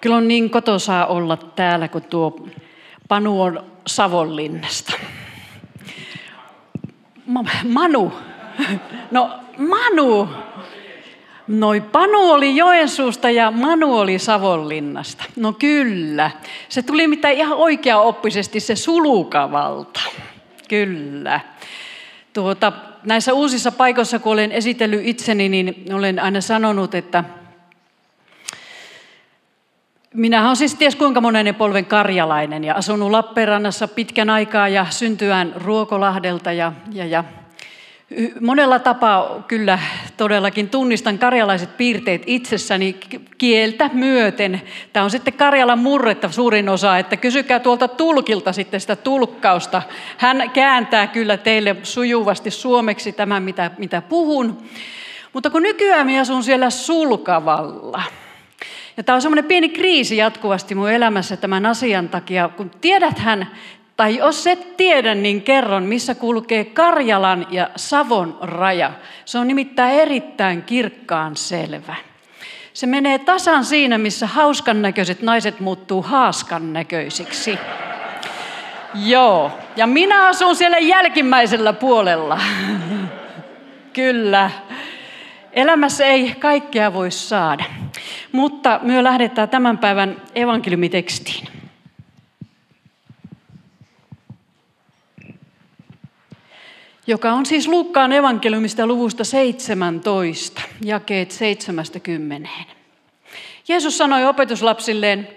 Kyllä on niin kotosaa olla täällä, kun tuo Panu on Savonlinnasta. Manu. No Manu. Noi Panu oli Joensuusta ja Manu oli Savonlinnasta. No kyllä. Se tuli mitä ihan oikea-oppisesti se sulukavalta. Kyllä. Tuota, näissä uusissa paikoissa, kun olen esitellyt itseni, niin olen aina sanonut, että minä olen siis ties kuinka monen polven karjalainen ja asunut Lappeenrannassa pitkän aikaa ja syntyään Ruokolahdelta ja, ja, ja monella tapaa kyllä todellakin tunnistan karjalaiset piirteet itsessäni kieltä myöten. Tämä on sitten Karjalan murretta suurin osa, että kysykää tuolta tulkilta sitten sitä tulkkausta. Hän kääntää kyllä teille sujuvasti suomeksi tämän, mitä, mitä puhun. Mutta kun nykyään minä asun siellä sulkavalla, ja tämä on semmoinen pieni kriisi jatkuvasti mun elämässä tämän asian takia, kun tiedäthän, tai jos et tiedä, niin kerron, missä kulkee Karjalan ja Savon raja. Se on nimittäin erittäin kirkkaan selvä. Se menee tasan siinä, missä hauskan näköiset naiset muuttuu haaskan näköisiksi. Joo, ja minä asun siellä jälkimmäisellä puolella. Kyllä. Elämässä ei kaikkea voi saada. Mutta myö lähdetään tämän päivän evankeliumitekstiin. joka on siis Luukkaan evankeliumista luvusta 17, jakeet 70. Jeesus sanoi opetuslapsilleen,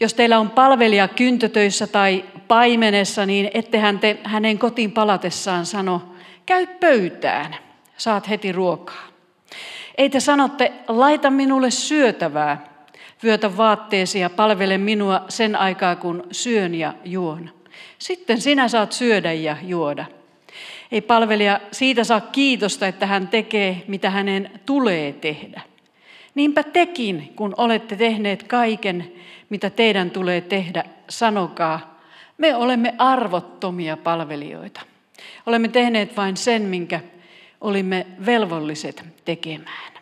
jos teillä on palvelija kyntötöissä tai paimenessa, niin ettehän te hänen kotiin palatessaan sano, käy pöytään, saat heti ruokaa. Ei te sanotte, laita minulle syötävää, vyötä vaatteesi ja palvele minua sen aikaa, kun syön ja juon. Sitten sinä saat syödä ja juoda. Ei palvelija siitä saa kiitosta, että hän tekee, mitä hänen tulee tehdä. Niinpä tekin, kun olette tehneet kaiken, mitä teidän tulee tehdä, sanokaa, me olemme arvottomia palvelijoita. Olemme tehneet vain sen, minkä olimme velvolliset tekemään.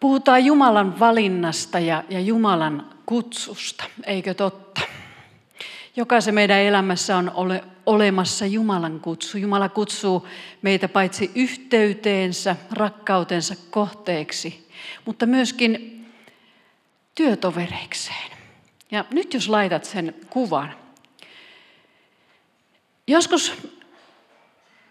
Puhutaan Jumalan valinnasta ja, ja Jumalan kutsusta, eikö totta? Jokaisen meidän elämässä on ole, olemassa Jumalan kutsu. Jumala kutsuu meitä paitsi yhteyteensä, rakkautensa kohteeksi, mutta myöskin työtovereikseen. Ja nyt jos laitat sen kuvan. Joskus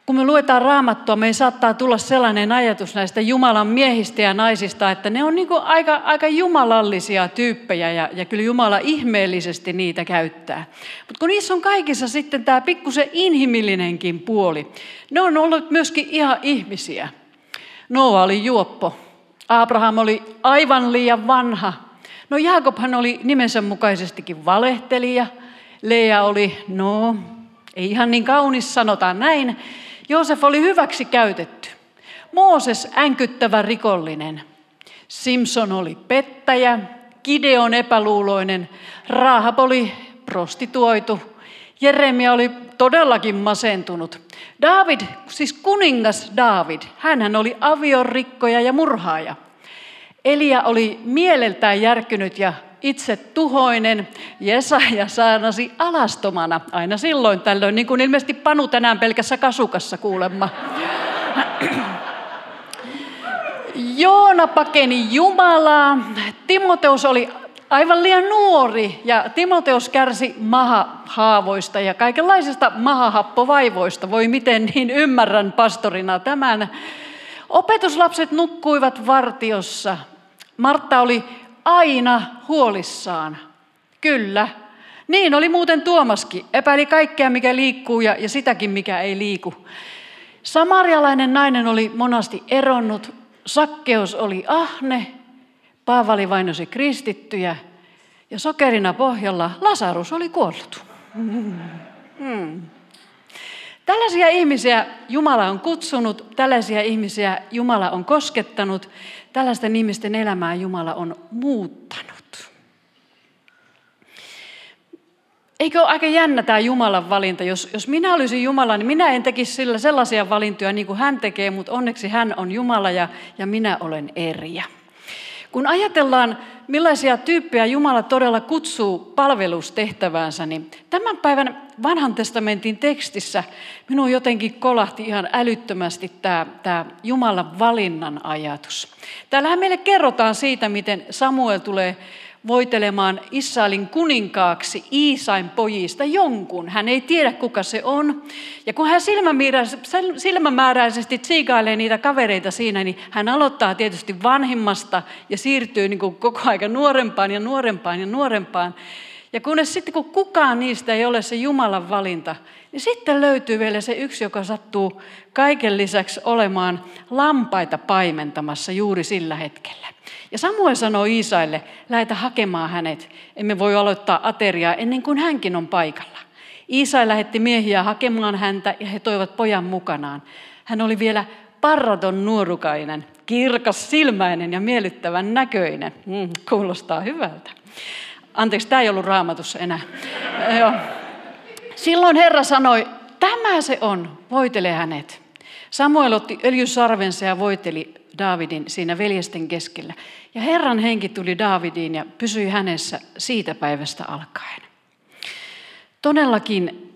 kun me luetaan raamattua, me saattaa tulla sellainen ajatus näistä Jumalan miehistä ja naisista, että ne on niin aika, aika jumalallisia tyyppejä ja, ja kyllä Jumala ihmeellisesti niitä käyttää. Mutta kun niissä on kaikissa sitten tämä pikkusen inhimillinenkin puoli, ne on ollut myöskin ihan ihmisiä. Noa oli juoppo, Abraham oli aivan liian vanha. No Jaakobhan oli nimensä mukaisestikin valehtelija. Lea oli, no, ei ihan niin kaunis, sanotaan näin. Joosef oli hyväksi käytetty. Mooses änkyttävä rikollinen. Simpson oli pettäjä, Gideon epäluuloinen, Rahab oli prostituoitu, Jeremia oli todellakin masentunut. David, siis kuningas David, hän oli aviorikkoja ja murhaaja. Elia oli mieleltään järkynyt ja itse tuhoinen. Jesaja saanasi alastomana aina silloin tällöin, niin kuin ilmeisesti Panu tänään pelkässä kasukassa kuulemma. Joona pakeni Jumalaa. Timoteus oli aivan liian nuori ja Timoteus kärsi mahahaavoista ja kaikenlaisista mahahappovaivoista. Voi miten niin ymmärrän pastorina tämän. Opetuslapset nukkuivat vartiossa. Martta oli aina huolissaan. Kyllä. Niin oli muuten Tuomaskin. Epäili kaikkea, mikä liikkuu ja, ja sitäkin, mikä ei liiku. Samarialainen nainen oli monasti eronnut. Sakkeus oli ahne. Paavali vainosi kristittyjä. Ja sokerina pohjalla Lasarus oli kuollut. Hmm. Tällaisia ihmisiä Jumala on kutsunut, tällaisia ihmisiä Jumala on koskettanut, tällaisten ihmisten elämää Jumala on muuttanut. Eikö ole aika jännä tämä Jumalan valinta? Jos, jos minä olisin Jumala, niin minä en tekisi sillä sellaisia valintoja niin kuin hän tekee, mutta onneksi hän on Jumala ja, ja minä olen eriä. Kun ajatellaan, millaisia tyyppejä Jumala todella kutsuu palvelustehtäväänsä, niin tämän päivän vanhan testamentin tekstissä minun jotenkin kolahti ihan älyttömästi tämä, tämä Jumalan valinnan ajatus. Täällähän meille kerrotaan siitä, miten Samuel tulee voitelemaan Israelin kuninkaaksi Iisain pojista jonkun. Hän ei tiedä, kuka se on. Ja kun hän silmämääräisesti tsiikailee niitä kavereita siinä, niin hän aloittaa tietysti vanhimmasta ja siirtyy niin kuin koko ajan nuorempaan ja nuorempaan ja nuorempaan. Ja kunnes sitten kun kukaan niistä ei ole se Jumalan valinta, niin sitten löytyy vielä se yksi, joka sattuu kaiken lisäksi olemaan lampaita paimentamassa juuri sillä hetkellä. Ja Samuel sanoi Iisaille, lähetä hakemaan hänet. Emme voi aloittaa ateriaa ennen kuin hänkin on paikalla. Iisai lähetti miehiä hakemaan häntä ja he toivat pojan mukanaan. Hän oli vielä parraton nuorukainen, kirkas silmäinen ja miellyttävän näköinen. Mm, kuulostaa hyvältä. Anteeksi, tämä ei ollut raamatussa enää. Joo. Silloin Herra sanoi, tämä se on, voitele hänet. Samuel otti öljysarvensa ja voiteli Daavidin siinä veljesten keskellä. Ja Herran henki tuli Daavidiin ja pysyi hänessä siitä päivästä alkaen. Todellakin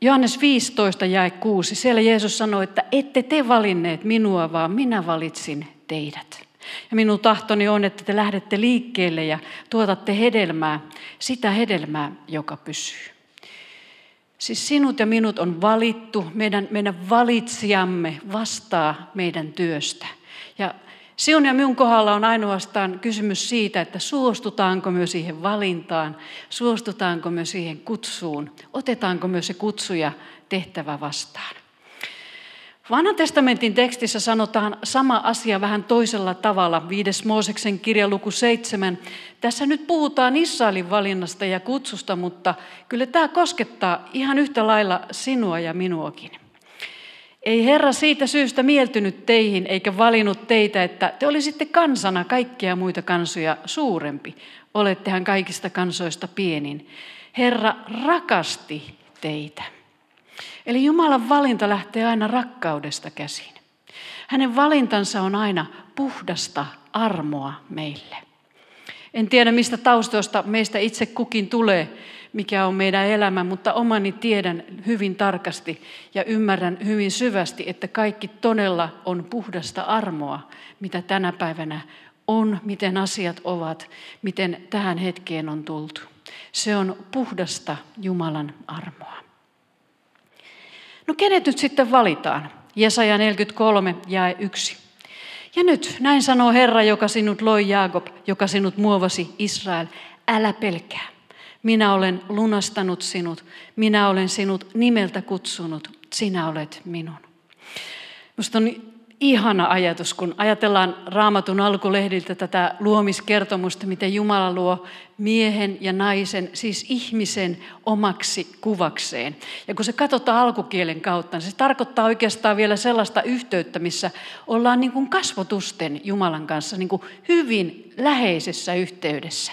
Johannes 15 jäi 6, siellä Jeesus sanoi, että ette te valinneet minua, vaan minä valitsin teidät. Ja minun tahtoni on, että te lähdette liikkeelle ja tuotatte hedelmää, sitä hedelmää, joka pysyy. Siis sinut ja minut on valittu, meidän, meidän valitsijamme vastaa meidän työstä. Ja sinun ja minun kohdalla on ainoastaan kysymys siitä, että suostutaanko me siihen valintaan, suostutaanko me siihen kutsuun, otetaanko me se kutsuja tehtävä vastaan. Vanhan testamentin tekstissä sanotaan sama asia vähän toisella tavalla. Viides Mooseksen kirja luku 7. Tässä nyt puhutaan Israelin valinnasta ja kutsusta, mutta kyllä tämä koskettaa ihan yhtä lailla sinua ja minuakin. Ei Herra siitä syystä mieltynyt teihin eikä valinnut teitä, että te olisitte kansana kaikkia muita kansoja suurempi. Olettehan kaikista kansoista pienin. Herra rakasti teitä. Eli Jumalan valinta lähtee aina rakkaudesta käsin. Hänen valintansa on aina puhdasta armoa meille. En tiedä, mistä taustoista meistä itse kukin tulee, mikä on meidän elämä, mutta omani tiedän hyvin tarkasti ja ymmärrän hyvin syvästi, että kaikki todella on puhdasta armoa, mitä tänä päivänä on, miten asiat ovat, miten tähän hetkeen on tultu. Se on puhdasta Jumalan armoa. No kenet nyt sitten valitaan? Jesaja 43, jae 1. Ja nyt, näin sanoo Herra, joka sinut loi Jaakob, joka sinut muovasi Israel. Älä pelkää. Minä olen lunastanut sinut. Minä olen sinut nimeltä kutsunut. Sinä olet minun. Minusta on ihana ajatus, kun ajatellaan raamatun alkulehdiltä tätä luomiskertomusta, miten Jumala luo miehen ja naisen, siis ihmisen omaksi kuvakseen. Ja kun se katsotaan alkukielen kautta, niin se tarkoittaa oikeastaan vielä sellaista yhteyttä, missä ollaan niin kuin kasvotusten Jumalan kanssa niin kuin hyvin läheisessä yhteydessä.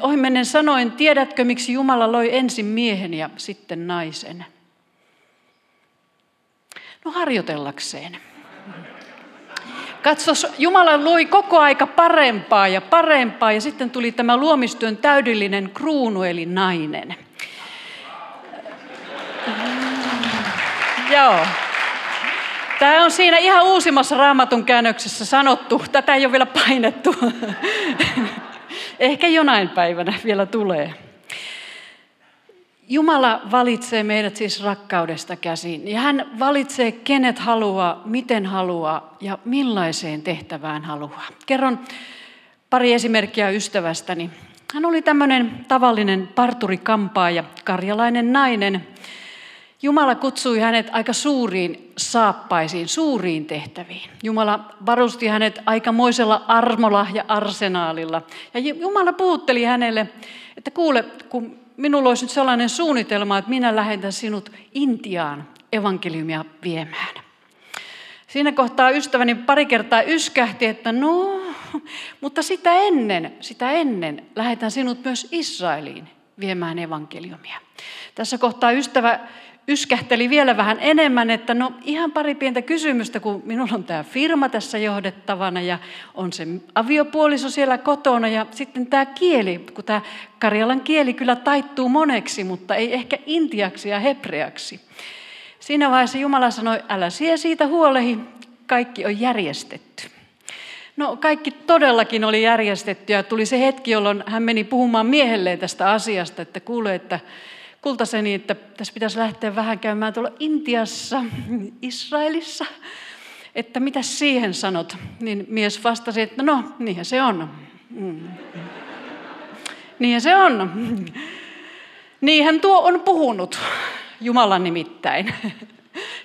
Ohimennen sanoen, tiedätkö miksi Jumala loi ensin miehen ja sitten naisen? No harjoitellakseen. Katsos, Jumala loi koko aika parempaa ja parempaa ja sitten tuli tämä luomistyön täydellinen kruunu eli nainen. Joo. Tämä on siinä ihan uusimmassa raamatun käännöksessä sanottu. Tätä ei ole vielä painettu. Ehkä jonain päivänä vielä tulee. Jumala valitsee meidät siis rakkaudesta käsin. Ja hän valitsee, kenet haluaa, miten haluaa ja millaiseen tehtävään haluaa. Kerron pari esimerkkiä ystävästäni. Hän oli tämmöinen tavallinen parturikampaaja, karjalainen nainen. Jumala kutsui hänet aika suuriin saappaisiin, suuriin tehtäviin. Jumala varusti hänet aikamoisella armolla ja arsenaalilla. Ja Jumala puhutteli hänelle, että kuule, kun minulla olisi nyt sellainen suunnitelma, että minä lähetän sinut Intiaan evankeliumia viemään. Siinä kohtaa ystäväni pari kertaa yskähti, että no, mutta sitä ennen, sitä ennen lähetän sinut myös Israeliin viemään evankeliumia. Tässä kohtaa ystävä yskähteli vielä vähän enemmän, että no ihan pari pientä kysymystä, kun minulla on tämä firma tässä johdettavana ja on se aviopuoliso siellä kotona ja sitten tämä kieli, kun tämä Karjalan kieli kyllä taittuu moneksi, mutta ei ehkä intiaksi ja hebreaksi. Siinä vaiheessa Jumala sanoi, älä sie siitä huolehi, kaikki on järjestetty. No kaikki todellakin oli järjestetty ja tuli se hetki, jolloin hän meni puhumaan miehelleen tästä asiasta, että kuule, että kultaseni, että tässä pitäisi lähteä vähän käymään tuolla Intiassa, Israelissa, että mitä siihen sanot? Niin mies vastasi, että no, niinhän se on. Mm. Niinhän se on. Niinhän tuo on puhunut, Jumala nimittäin.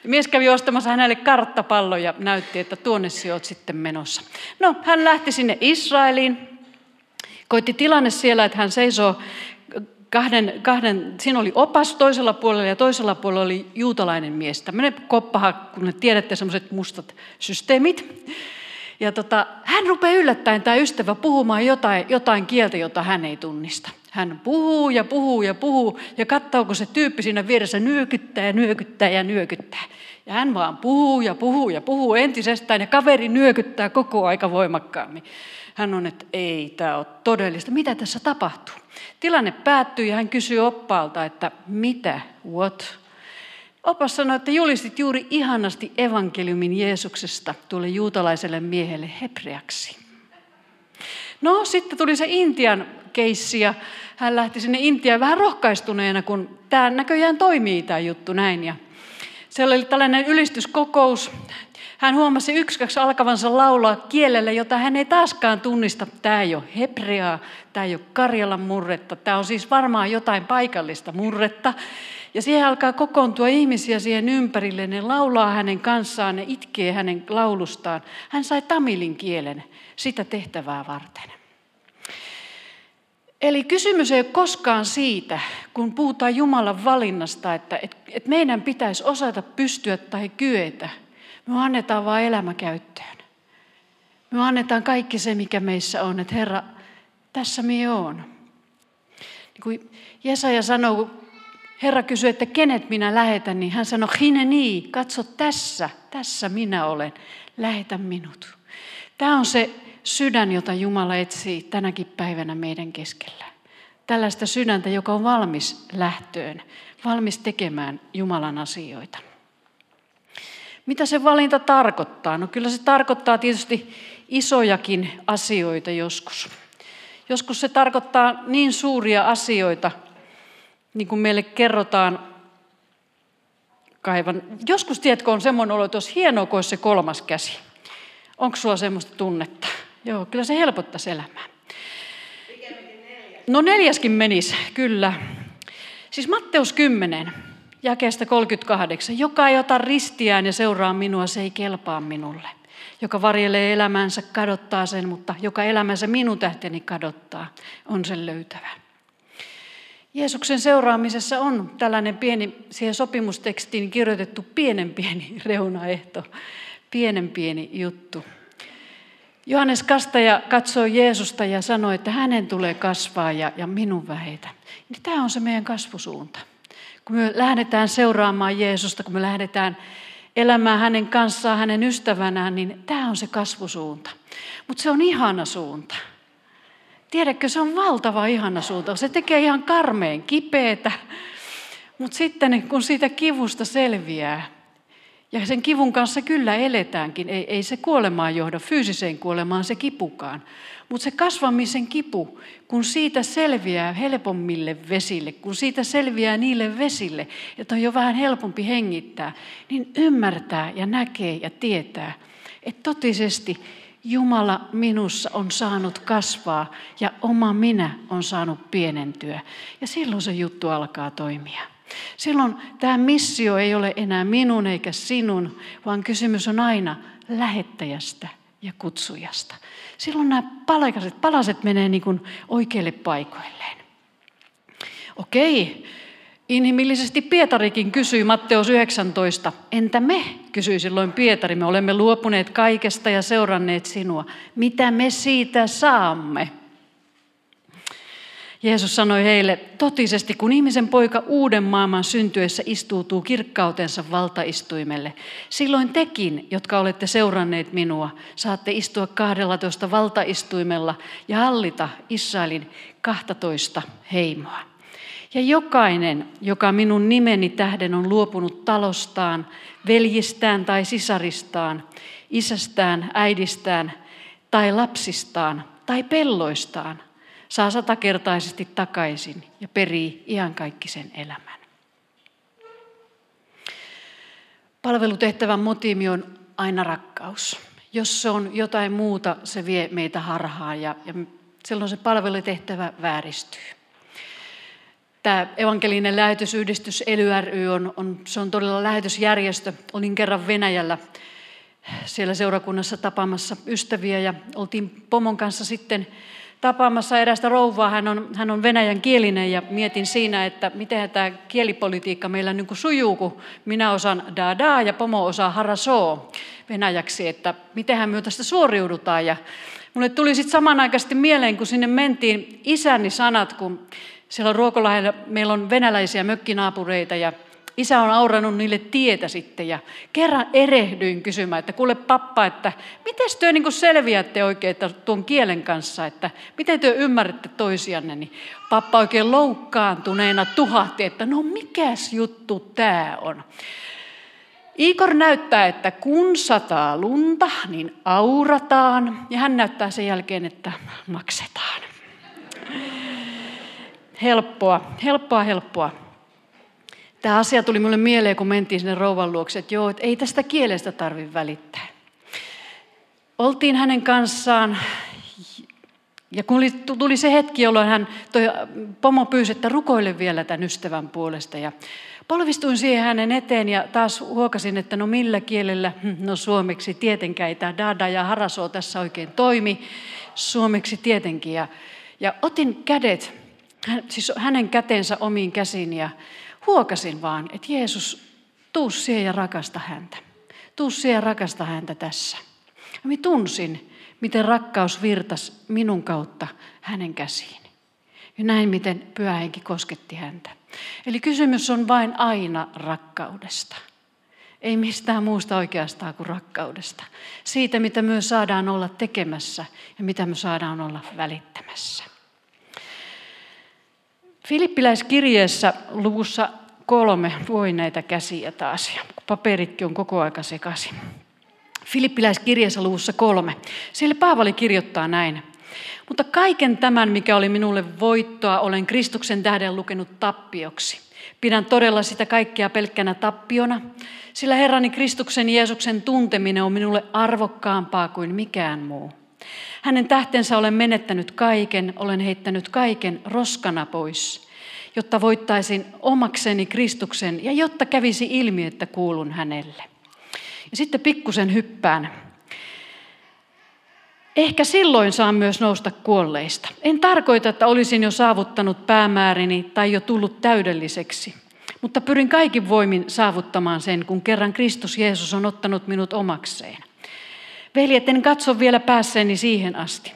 Mies kävi ostamassa hänelle karttapallo ja näytti, että tuonne olet sitten menossa. No, hän lähti sinne Israeliin. Koitti tilanne siellä, että hän seisoo kahden, kahden, siinä oli opas toisella puolella ja toisella puolella oli juutalainen mies. Tämmöinen koppaha, kun ne tiedätte, semmoiset mustat systeemit. Ja tota, hän rupeaa yllättäen, tämä ystävä, puhumaan jotain, jotain kieltä, jota hän ei tunnista. Hän puhuu ja puhuu ja puhuu ja katsoo, kun se tyyppi siinä vieressä nyökyttää ja nyökyttää ja nyökyttää. Ja hän vaan puhuu ja puhuu ja puhuu entisestään ja kaveri nyökyttää koko aika voimakkaammin. Hän on, että ei tämä ole todellista. Mitä tässä tapahtuu? Tilanne päättyy ja hän kysyy oppaalta, että mitä, what? Opas sanoi, että julistit juuri ihanasti evankeliumin Jeesuksesta tuolle juutalaiselle miehelle hebreaksi. No sitten tuli se Intian keissi ja hän lähti sinne Intiaan vähän rohkaistuneena, kun tämä näköjään toimii tämä juttu näin. Ja siellä oli tällainen ylistyskokous. Hän huomasi yksi alkavansa laulaa kielellä, jota hän ei taaskaan tunnista. Tämä ei ole hebreaa, tämä ei ole Karjalan murretta, tämä on siis varmaan jotain paikallista murretta. Ja siihen alkaa kokoontua ihmisiä siihen ympärille, ne laulaa hänen kanssaan, ne itkee hänen laulustaan. Hän sai tamilin kielen sitä tehtävää varten. Eli kysymys ei ole koskaan siitä, kun puhutaan Jumalan valinnasta, että, että meidän pitäisi osata pystyä tai kyetä. Me annetaan vain elämä käyttöön. Me annetaan kaikki se, mikä meissä on, että Herra, tässä minä oon. Niin kuin Jesaja sanoo, kun Herra kysyy, että kenet minä lähetän, niin hän sanoi, hineni, katso tässä, tässä minä olen, lähetä minut. Tämä on se sydän, jota Jumala etsii tänäkin päivänä meidän keskellä. Tällaista sydäntä, joka on valmis lähtöön, valmis tekemään Jumalan asioita. Mitä se valinta tarkoittaa? No kyllä se tarkoittaa tietysti isojakin asioita joskus. Joskus se tarkoittaa niin suuria asioita, niin kuin meille kerrotaan kaivan. Joskus, tiedätkö, on semmoinen olo, että olisi hienoa, kun olisi se kolmas käsi. Onko sulla semmoista tunnetta? Joo, kyllä se helpottaisi elämää. No neljäskin menisi, kyllä. Siis Matteus 10, jakeesta 38. Joka ei ota ristiään ja seuraa minua, se ei kelpaa minulle. Joka varjelee elämänsä, kadottaa sen, mutta joka elämänsä minun tähteni kadottaa, on sen löytävä. Jeesuksen seuraamisessa on tällainen pieni, siihen sopimustekstiin kirjoitettu pienen pieni reunaehto, pienen pieni juttu. Johannes Kastaja katsoi Jeesusta ja sanoi, että hänen tulee kasvaa ja, ja minun vähetä. Niin tämä on se meidän kasvusuunta. Kun me lähdetään seuraamaan Jeesusta, kun me lähdetään elämään hänen kanssaan, hänen ystävänään, niin tämä on se kasvusuunta. Mutta se on ihana suunta. Tiedätkö, se on valtava ihana suunta. Se tekee ihan karmeen kipeätä, mutta sitten kun siitä kivusta selviää, ja sen kivun kanssa kyllä eletäänkin. Ei, ei se kuolemaan johda, fyysiseen kuolemaan se kipukaan. Mutta se kasvamisen kipu, kun siitä selviää helpommille vesille, kun siitä selviää niille vesille, että on jo vähän helpompi hengittää, niin ymmärtää ja näkee ja tietää, että totisesti Jumala minussa on saanut kasvaa ja oma minä on saanut pienentyä. Ja silloin se juttu alkaa toimia. Silloin tämä missio ei ole enää minun eikä sinun, vaan kysymys on aina lähettäjästä ja kutsujasta. Silloin nämä palaset, palaset menee niin kuin oikeille paikoilleen. Okei, inhimillisesti Pietarikin kysyi Matteus 19. Entä me, kysyi silloin Pietari, me olemme luopuneet kaikesta ja seuranneet sinua. Mitä me siitä saamme? Jeesus sanoi heille, totisesti kun ihmisen poika uuden maailman syntyessä istuutuu kirkkautensa valtaistuimelle, silloin tekin, jotka olette seuranneet minua, saatte istua 12 valtaistuimella ja hallita Israelin 12 heimoa. Ja jokainen, joka minun nimeni tähden on luopunut talostaan, veljistään tai sisaristaan, isästään, äidistään tai lapsistaan tai pelloistaan, saa satakertaisesti takaisin ja perii iankaikkisen elämän. Palvelutehtävän motiivi on aina rakkaus. Jos se on jotain muuta, se vie meitä harhaan ja, ja silloin se palvelutehtävä vääristyy. Tämä evankelinen lähetysyhdistys ELY on, on, se on todella lähetysjärjestö. Olin kerran Venäjällä siellä seurakunnassa tapaamassa ystäviä ja oltiin pomon kanssa sitten tapaamassa erästä rouvaa. Hän on, hän on venäjän kielinen ja mietin siinä, että miten tämä kielipolitiikka meillä niin kuin sujuu, kun minä osaan da ja pomo osaa haraso venäjäksi, että mitenhän me tästä suoriudutaan. Ja mulle tuli sitten samanaikaisesti mieleen, kun sinne mentiin isäni sanat, kun siellä Ruokolahella meillä on venäläisiä mökkinaapureita ja isä on aurannut niille tietä sitten ja kerran erehdyin kysymään, että kuule pappa, että miten työ niin selviätte oikein tuon kielen kanssa, että miten työ ymmärrätte toisianne, niin pappa oikein loukkaantuneena tuhahti, että no mikäs juttu tämä on. Igor näyttää, että kun sataa lunta, niin aurataan ja hän näyttää sen jälkeen, että maksetaan. Helppoa, helppoa, helppoa. Tämä asia tuli minulle mieleen, kun mentiin sinne rouvan luokse, että joo, että ei tästä kielestä tarvitse välittää. Oltiin hänen kanssaan ja kun tuli se hetki, jolloin hän, toi pomo pyysi, että rukoile vielä tämän ystävän puolesta. Ja polvistuin siihen hänen eteen ja taas huokasin, että no millä kielellä, hm, no suomeksi tietenkään ei tämä dada ja haraso tässä oikein toimi. Suomeksi tietenkin. Ja, ja otin kädet, siis hänen kätensä omiin käsiin ja huokasin vaan, että Jeesus, tuu siihen ja rakasta häntä. Tuu siihen ja rakasta häntä tässä. Ja minä tunsin, miten rakkaus virtas minun kautta hänen käsiin. Ja näin, miten pyhä henki kosketti häntä. Eli kysymys on vain aina rakkaudesta. Ei mistään muusta oikeastaan kuin rakkaudesta. Siitä, mitä me saadaan olla tekemässä ja mitä me saadaan olla välittämässä. Filippiläiskirjeessä luvussa kolme, voi näitä käsiä taas, paperitkin on koko aika sekaisin. Filippiläiskirjeessä luvussa kolme. Siellä Paavali kirjoittaa näin. Mutta kaiken tämän, mikä oli minulle voittoa, olen Kristuksen tähden lukenut tappioksi. Pidän todella sitä kaikkea pelkkänä tappiona, sillä Herrani Kristuksen Jeesuksen tunteminen on minulle arvokkaampaa kuin mikään muu. Hänen tähtensä olen menettänyt kaiken, olen heittänyt kaiken roskana pois, jotta voittaisin omakseni Kristuksen ja jotta kävisi ilmi, että kuulun hänelle. Ja sitten pikkusen hyppään. Ehkä silloin saan myös nousta kuolleista. En tarkoita, että olisin jo saavuttanut päämäärini tai jo tullut täydelliseksi, mutta pyrin kaikin voimin saavuttamaan sen, kun kerran Kristus Jeesus on ottanut minut omakseen. Veljet, en katso vielä päässeeni siihen asti.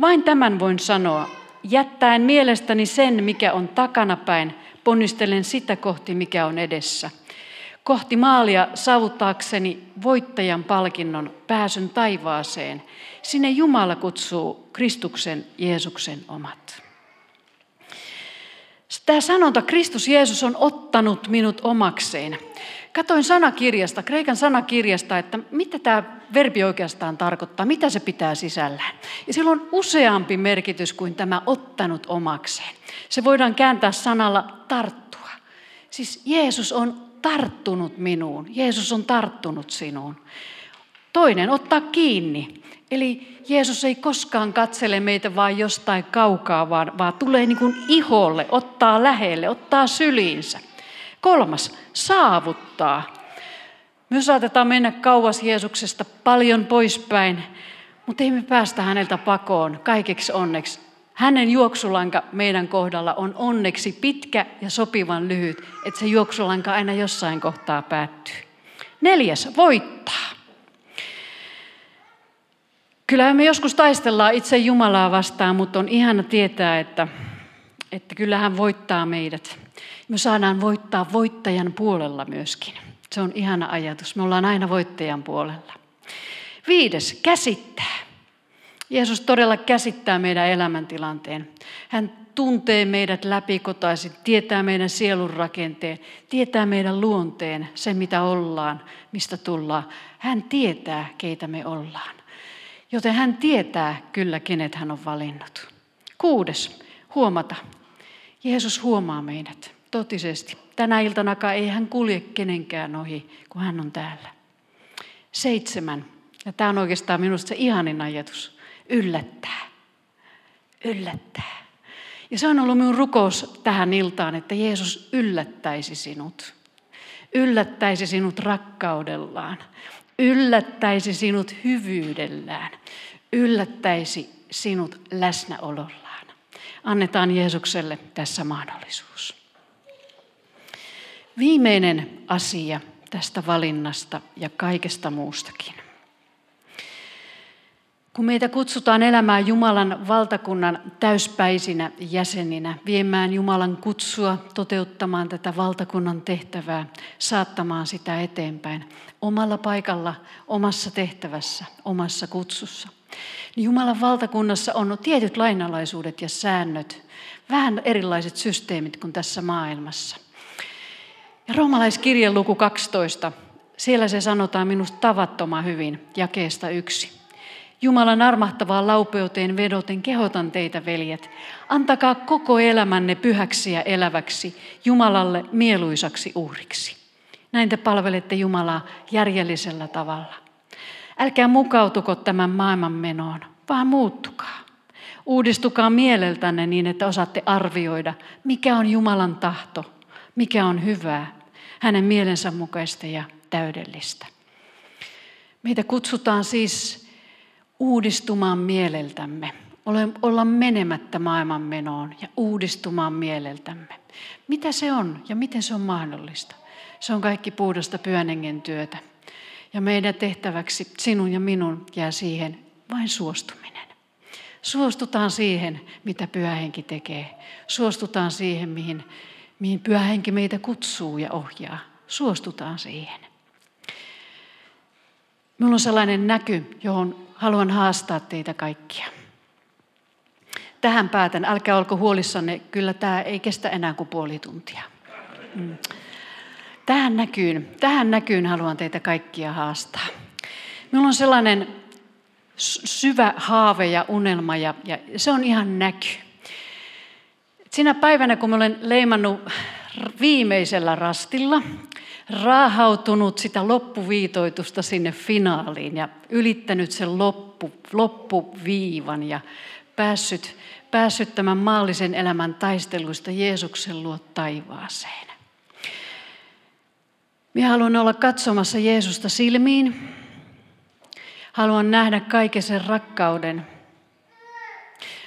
Vain tämän voin sanoa. Jättäen mielestäni sen, mikä on takanapäin, ponnistelen sitä kohti, mikä on edessä. Kohti maalia saavuttaakseni voittajan palkinnon pääsyn taivaaseen. Sinne Jumala kutsuu Kristuksen Jeesuksen omat. Tämä sanonta, Kristus Jeesus on ottanut minut omakseen. Katoin sanakirjasta, kreikan sanakirjasta, että mitä tämä verbi oikeastaan tarkoittaa, mitä se pitää sisällään. Ja sillä on useampi merkitys kuin tämä ottanut omakseen. Se voidaan kääntää sanalla tarttua. Siis Jeesus on tarttunut minuun. Jeesus on tarttunut sinuun. Toinen, ottaa kiinni. Eli Jeesus ei koskaan katsele meitä vain jostain kaukaa, vaan, vaan tulee niin kuin iholle, ottaa lähelle, ottaa syliinsä. Kolmas, saavuttaa. Me saatetaan mennä kauas Jeesuksesta paljon poispäin, mutta ei me päästä häneltä pakoon kaikeksi onneksi. Hänen juoksulanka meidän kohdalla on onneksi pitkä ja sopivan lyhyt, että se juoksulanka aina jossain kohtaa päättyy. Neljäs, voittaa. Kyllähän me joskus taistellaan itse Jumalaa vastaan, mutta on ihana tietää, että että kyllä hän voittaa meidät. Me saadaan voittaa voittajan puolella myöskin. Se on ihana ajatus. Me ollaan aina voittajan puolella. Viides, käsittää. Jeesus todella käsittää meidän elämäntilanteen. Hän tuntee meidät läpikotaisin, tietää meidän sielun rakenteen, tietää meidän luonteen, se mitä ollaan, mistä tullaan. Hän tietää, keitä me ollaan. Joten hän tietää kyllä, kenet hän on valinnut. Kuudes, huomata. Jeesus huomaa meidät totisesti. Tänä iltanakaan ei hän kulje kenenkään ohi, kun hän on täällä. Seitsemän, ja tämä on oikeastaan minusta se ihanin ajatus, yllättää. Yllättää. Ja se on ollut minun rukous tähän iltaan, että Jeesus yllättäisi sinut. Yllättäisi sinut rakkaudellaan. Yllättäisi sinut hyvyydellään. Yllättäisi sinut läsnäolollaan. Annetaan Jeesukselle tässä mahdollisuus. Viimeinen asia tästä valinnasta ja kaikesta muustakin. Kun meitä kutsutaan elämään Jumalan valtakunnan täyspäisinä jäseninä, viemään Jumalan kutsua, toteuttamaan tätä valtakunnan tehtävää, saattamaan sitä eteenpäin omalla paikalla, omassa tehtävässä, omassa kutsussa, niin Jumalan valtakunnassa on tietyt lainalaisuudet ja säännöt, vähän erilaiset systeemit kuin tässä maailmassa. Ja roomalaiskirjan luku 12, siellä se sanotaan minusta tavattoman hyvin, jakeesta yksi. Jumalan armahtavaan laupeuteen vedoten kehotan teitä, veljet. Antakaa koko elämänne pyhäksi ja eläväksi, Jumalalle mieluisaksi uhriksi. Näin te palvelette Jumalaa järjellisellä tavalla. Älkää mukautuko tämän maailman menoon, vaan muuttukaa. Uudistukaa mieleltänne niin, että osaatte arvioida, mikä on Jumalan tahto, mikä on hyvää, hänen mielensä mukaista ja täydellistä. Meitä kutsutaan siis uudistumaan mieleltämme, olla menemättä maailman menoon ja uudistumaan mieleltämme. Mitä se on ja miten se on mahdollista? Se on kaikki puhdasta pyönengen työtä. Ja meidän tehtäväksi, sinun ja minun, jää siihen vain suostuminen. Suostutaan siihen, mitä pyhähenki tekee. Suostutaan siihen, mihin, mihin pyhähenki meitä kutsuu ja ohjaa. Suostutaan siihen. Minulla on sellainen näky, johon haluan haastaa teitä kaikkia. Tähän päätän. Älkää olko huolissanne, kyllä tämä ei kestä enää kuin puoli tuntia. Mm. Tähän näkyyn, tähän näkyyn haluan teitä kaikkia haastaa. Minulla on sellainen syvä haave ja unelma ja, ja se on ihan näky. Sinä päivänä, kun olen leimannut viimeisellä rastilla, raahautunut sitä loppuviitoitusta sinne finaaliin ja ylittänyt sen loppu, loppuviivan ja päässyt, päässyt tämän maallisen elämän taisteluista Jeesuksen luo taivaaseen. Minä haluan olla katsomassa Jeesusta silmiin. Haluan nähdä kaiken sen rakkauden.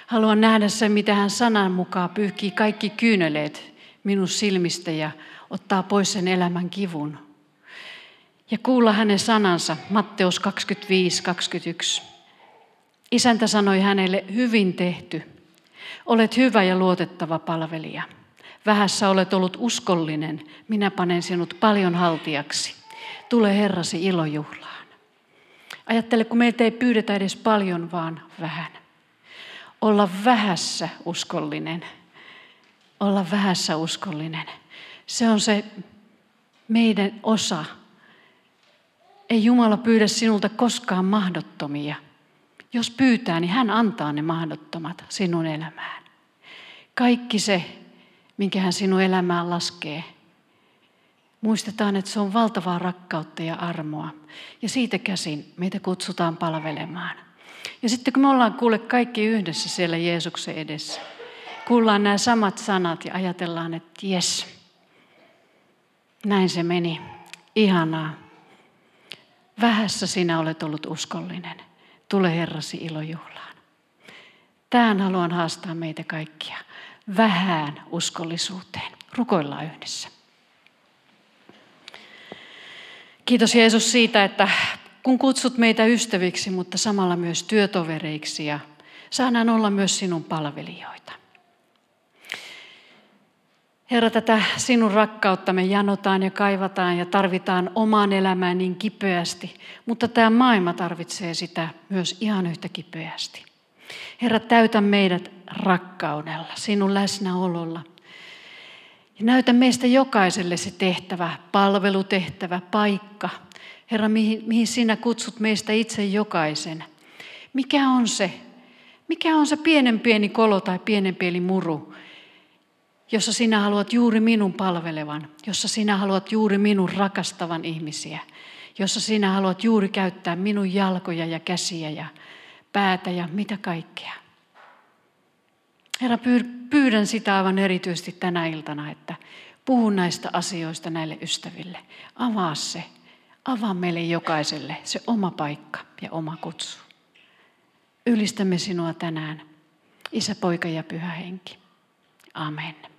Haluan nähdä sen, mitä hän sanan mukaan pyyhkii kaikki kyyneleet minun silmistä ja ottaa pois sen elämän kivun. Ja kuulla hänen sanansa, Matteus 25, 21. Isäntä sanoi hänelle, hyvin tehty. Olet hyvä ja luotettava palvelija. Vähässä olet ollut uskollinen, minä panen sinut paljon haltiaksi. Tule Herrasi ilojuhlaan. Ajattele, kun meiltä ei pyydetä edes paljon, vaan vähän. Olla vähässä uskollinen. Olla vähässä uskollinen. Se on se meidän osa. Ei Jumala pyydä sinulta koskaan mahdottomia. Jos pyytää, niin hän antaa ne mahdottomat sinun elämään. Kaikki se, minkä hän sinun elämään laskee. Muistetaan, että se on valtavaa rakkautta ja armoa. Ja siitä käsin meitä kutsutaan palvelemaan. Ja sitten kun me ollaan kuule kaikki yhdessä siellä Jeesuksen edessä, kuullaan nämä samat sanat ja ajatellaan, että jes, näin se meni. Ihanaa. Vähässä sinä olet ollut uskollinen. Tule Herrasi ilojuhlaan. Tähän haluan haastaa meitä kaikkia vähään uskollisuuteen. Rukoillaan yhdessä. Kiitos Jeesus siitä, että kun kutsut meitä ystäviksi, mutta samalla myös työtovereiksi ja saadaan olla myös sinun palvelijoita. Herra, tätä sinun rakkautta me janotaan ja kaivataan ja tarvitaan omaan elämään niin kipeästi, mutta tämä maailma tarvitsee sitä myös ihan yhtä kipeästi. Herra, täytä meidät rakkaudella, sinun läsnäololla. Ja näytä meistä jokaiselle se tehtävä, palvelutehtävä, paikka. Herra, mihin, mihin sinä kutsut meistä itse jokaisen. Mikä on se? Mikä on se pienen pieni kolo tai pienen pieni muru, jossa sinä haluat juuri minun palvelevan, jossa sinä haluat juuri minun rakastavan ihmisiä, jossa sinä haluat juuri käyttää minun jalkoja ja käsiä ja päätä ja mitä kaikkea. Herra, pyydän sitä aivan erityisesti tänä iltana, että puhun näistä asioista näille ystäville. Avaa se. Avaa meille jokaiselle se oma paikka ja oma kutsu. Ylistämme sinua tänään, Isä, Poika ja Pyhä Henki. Amen.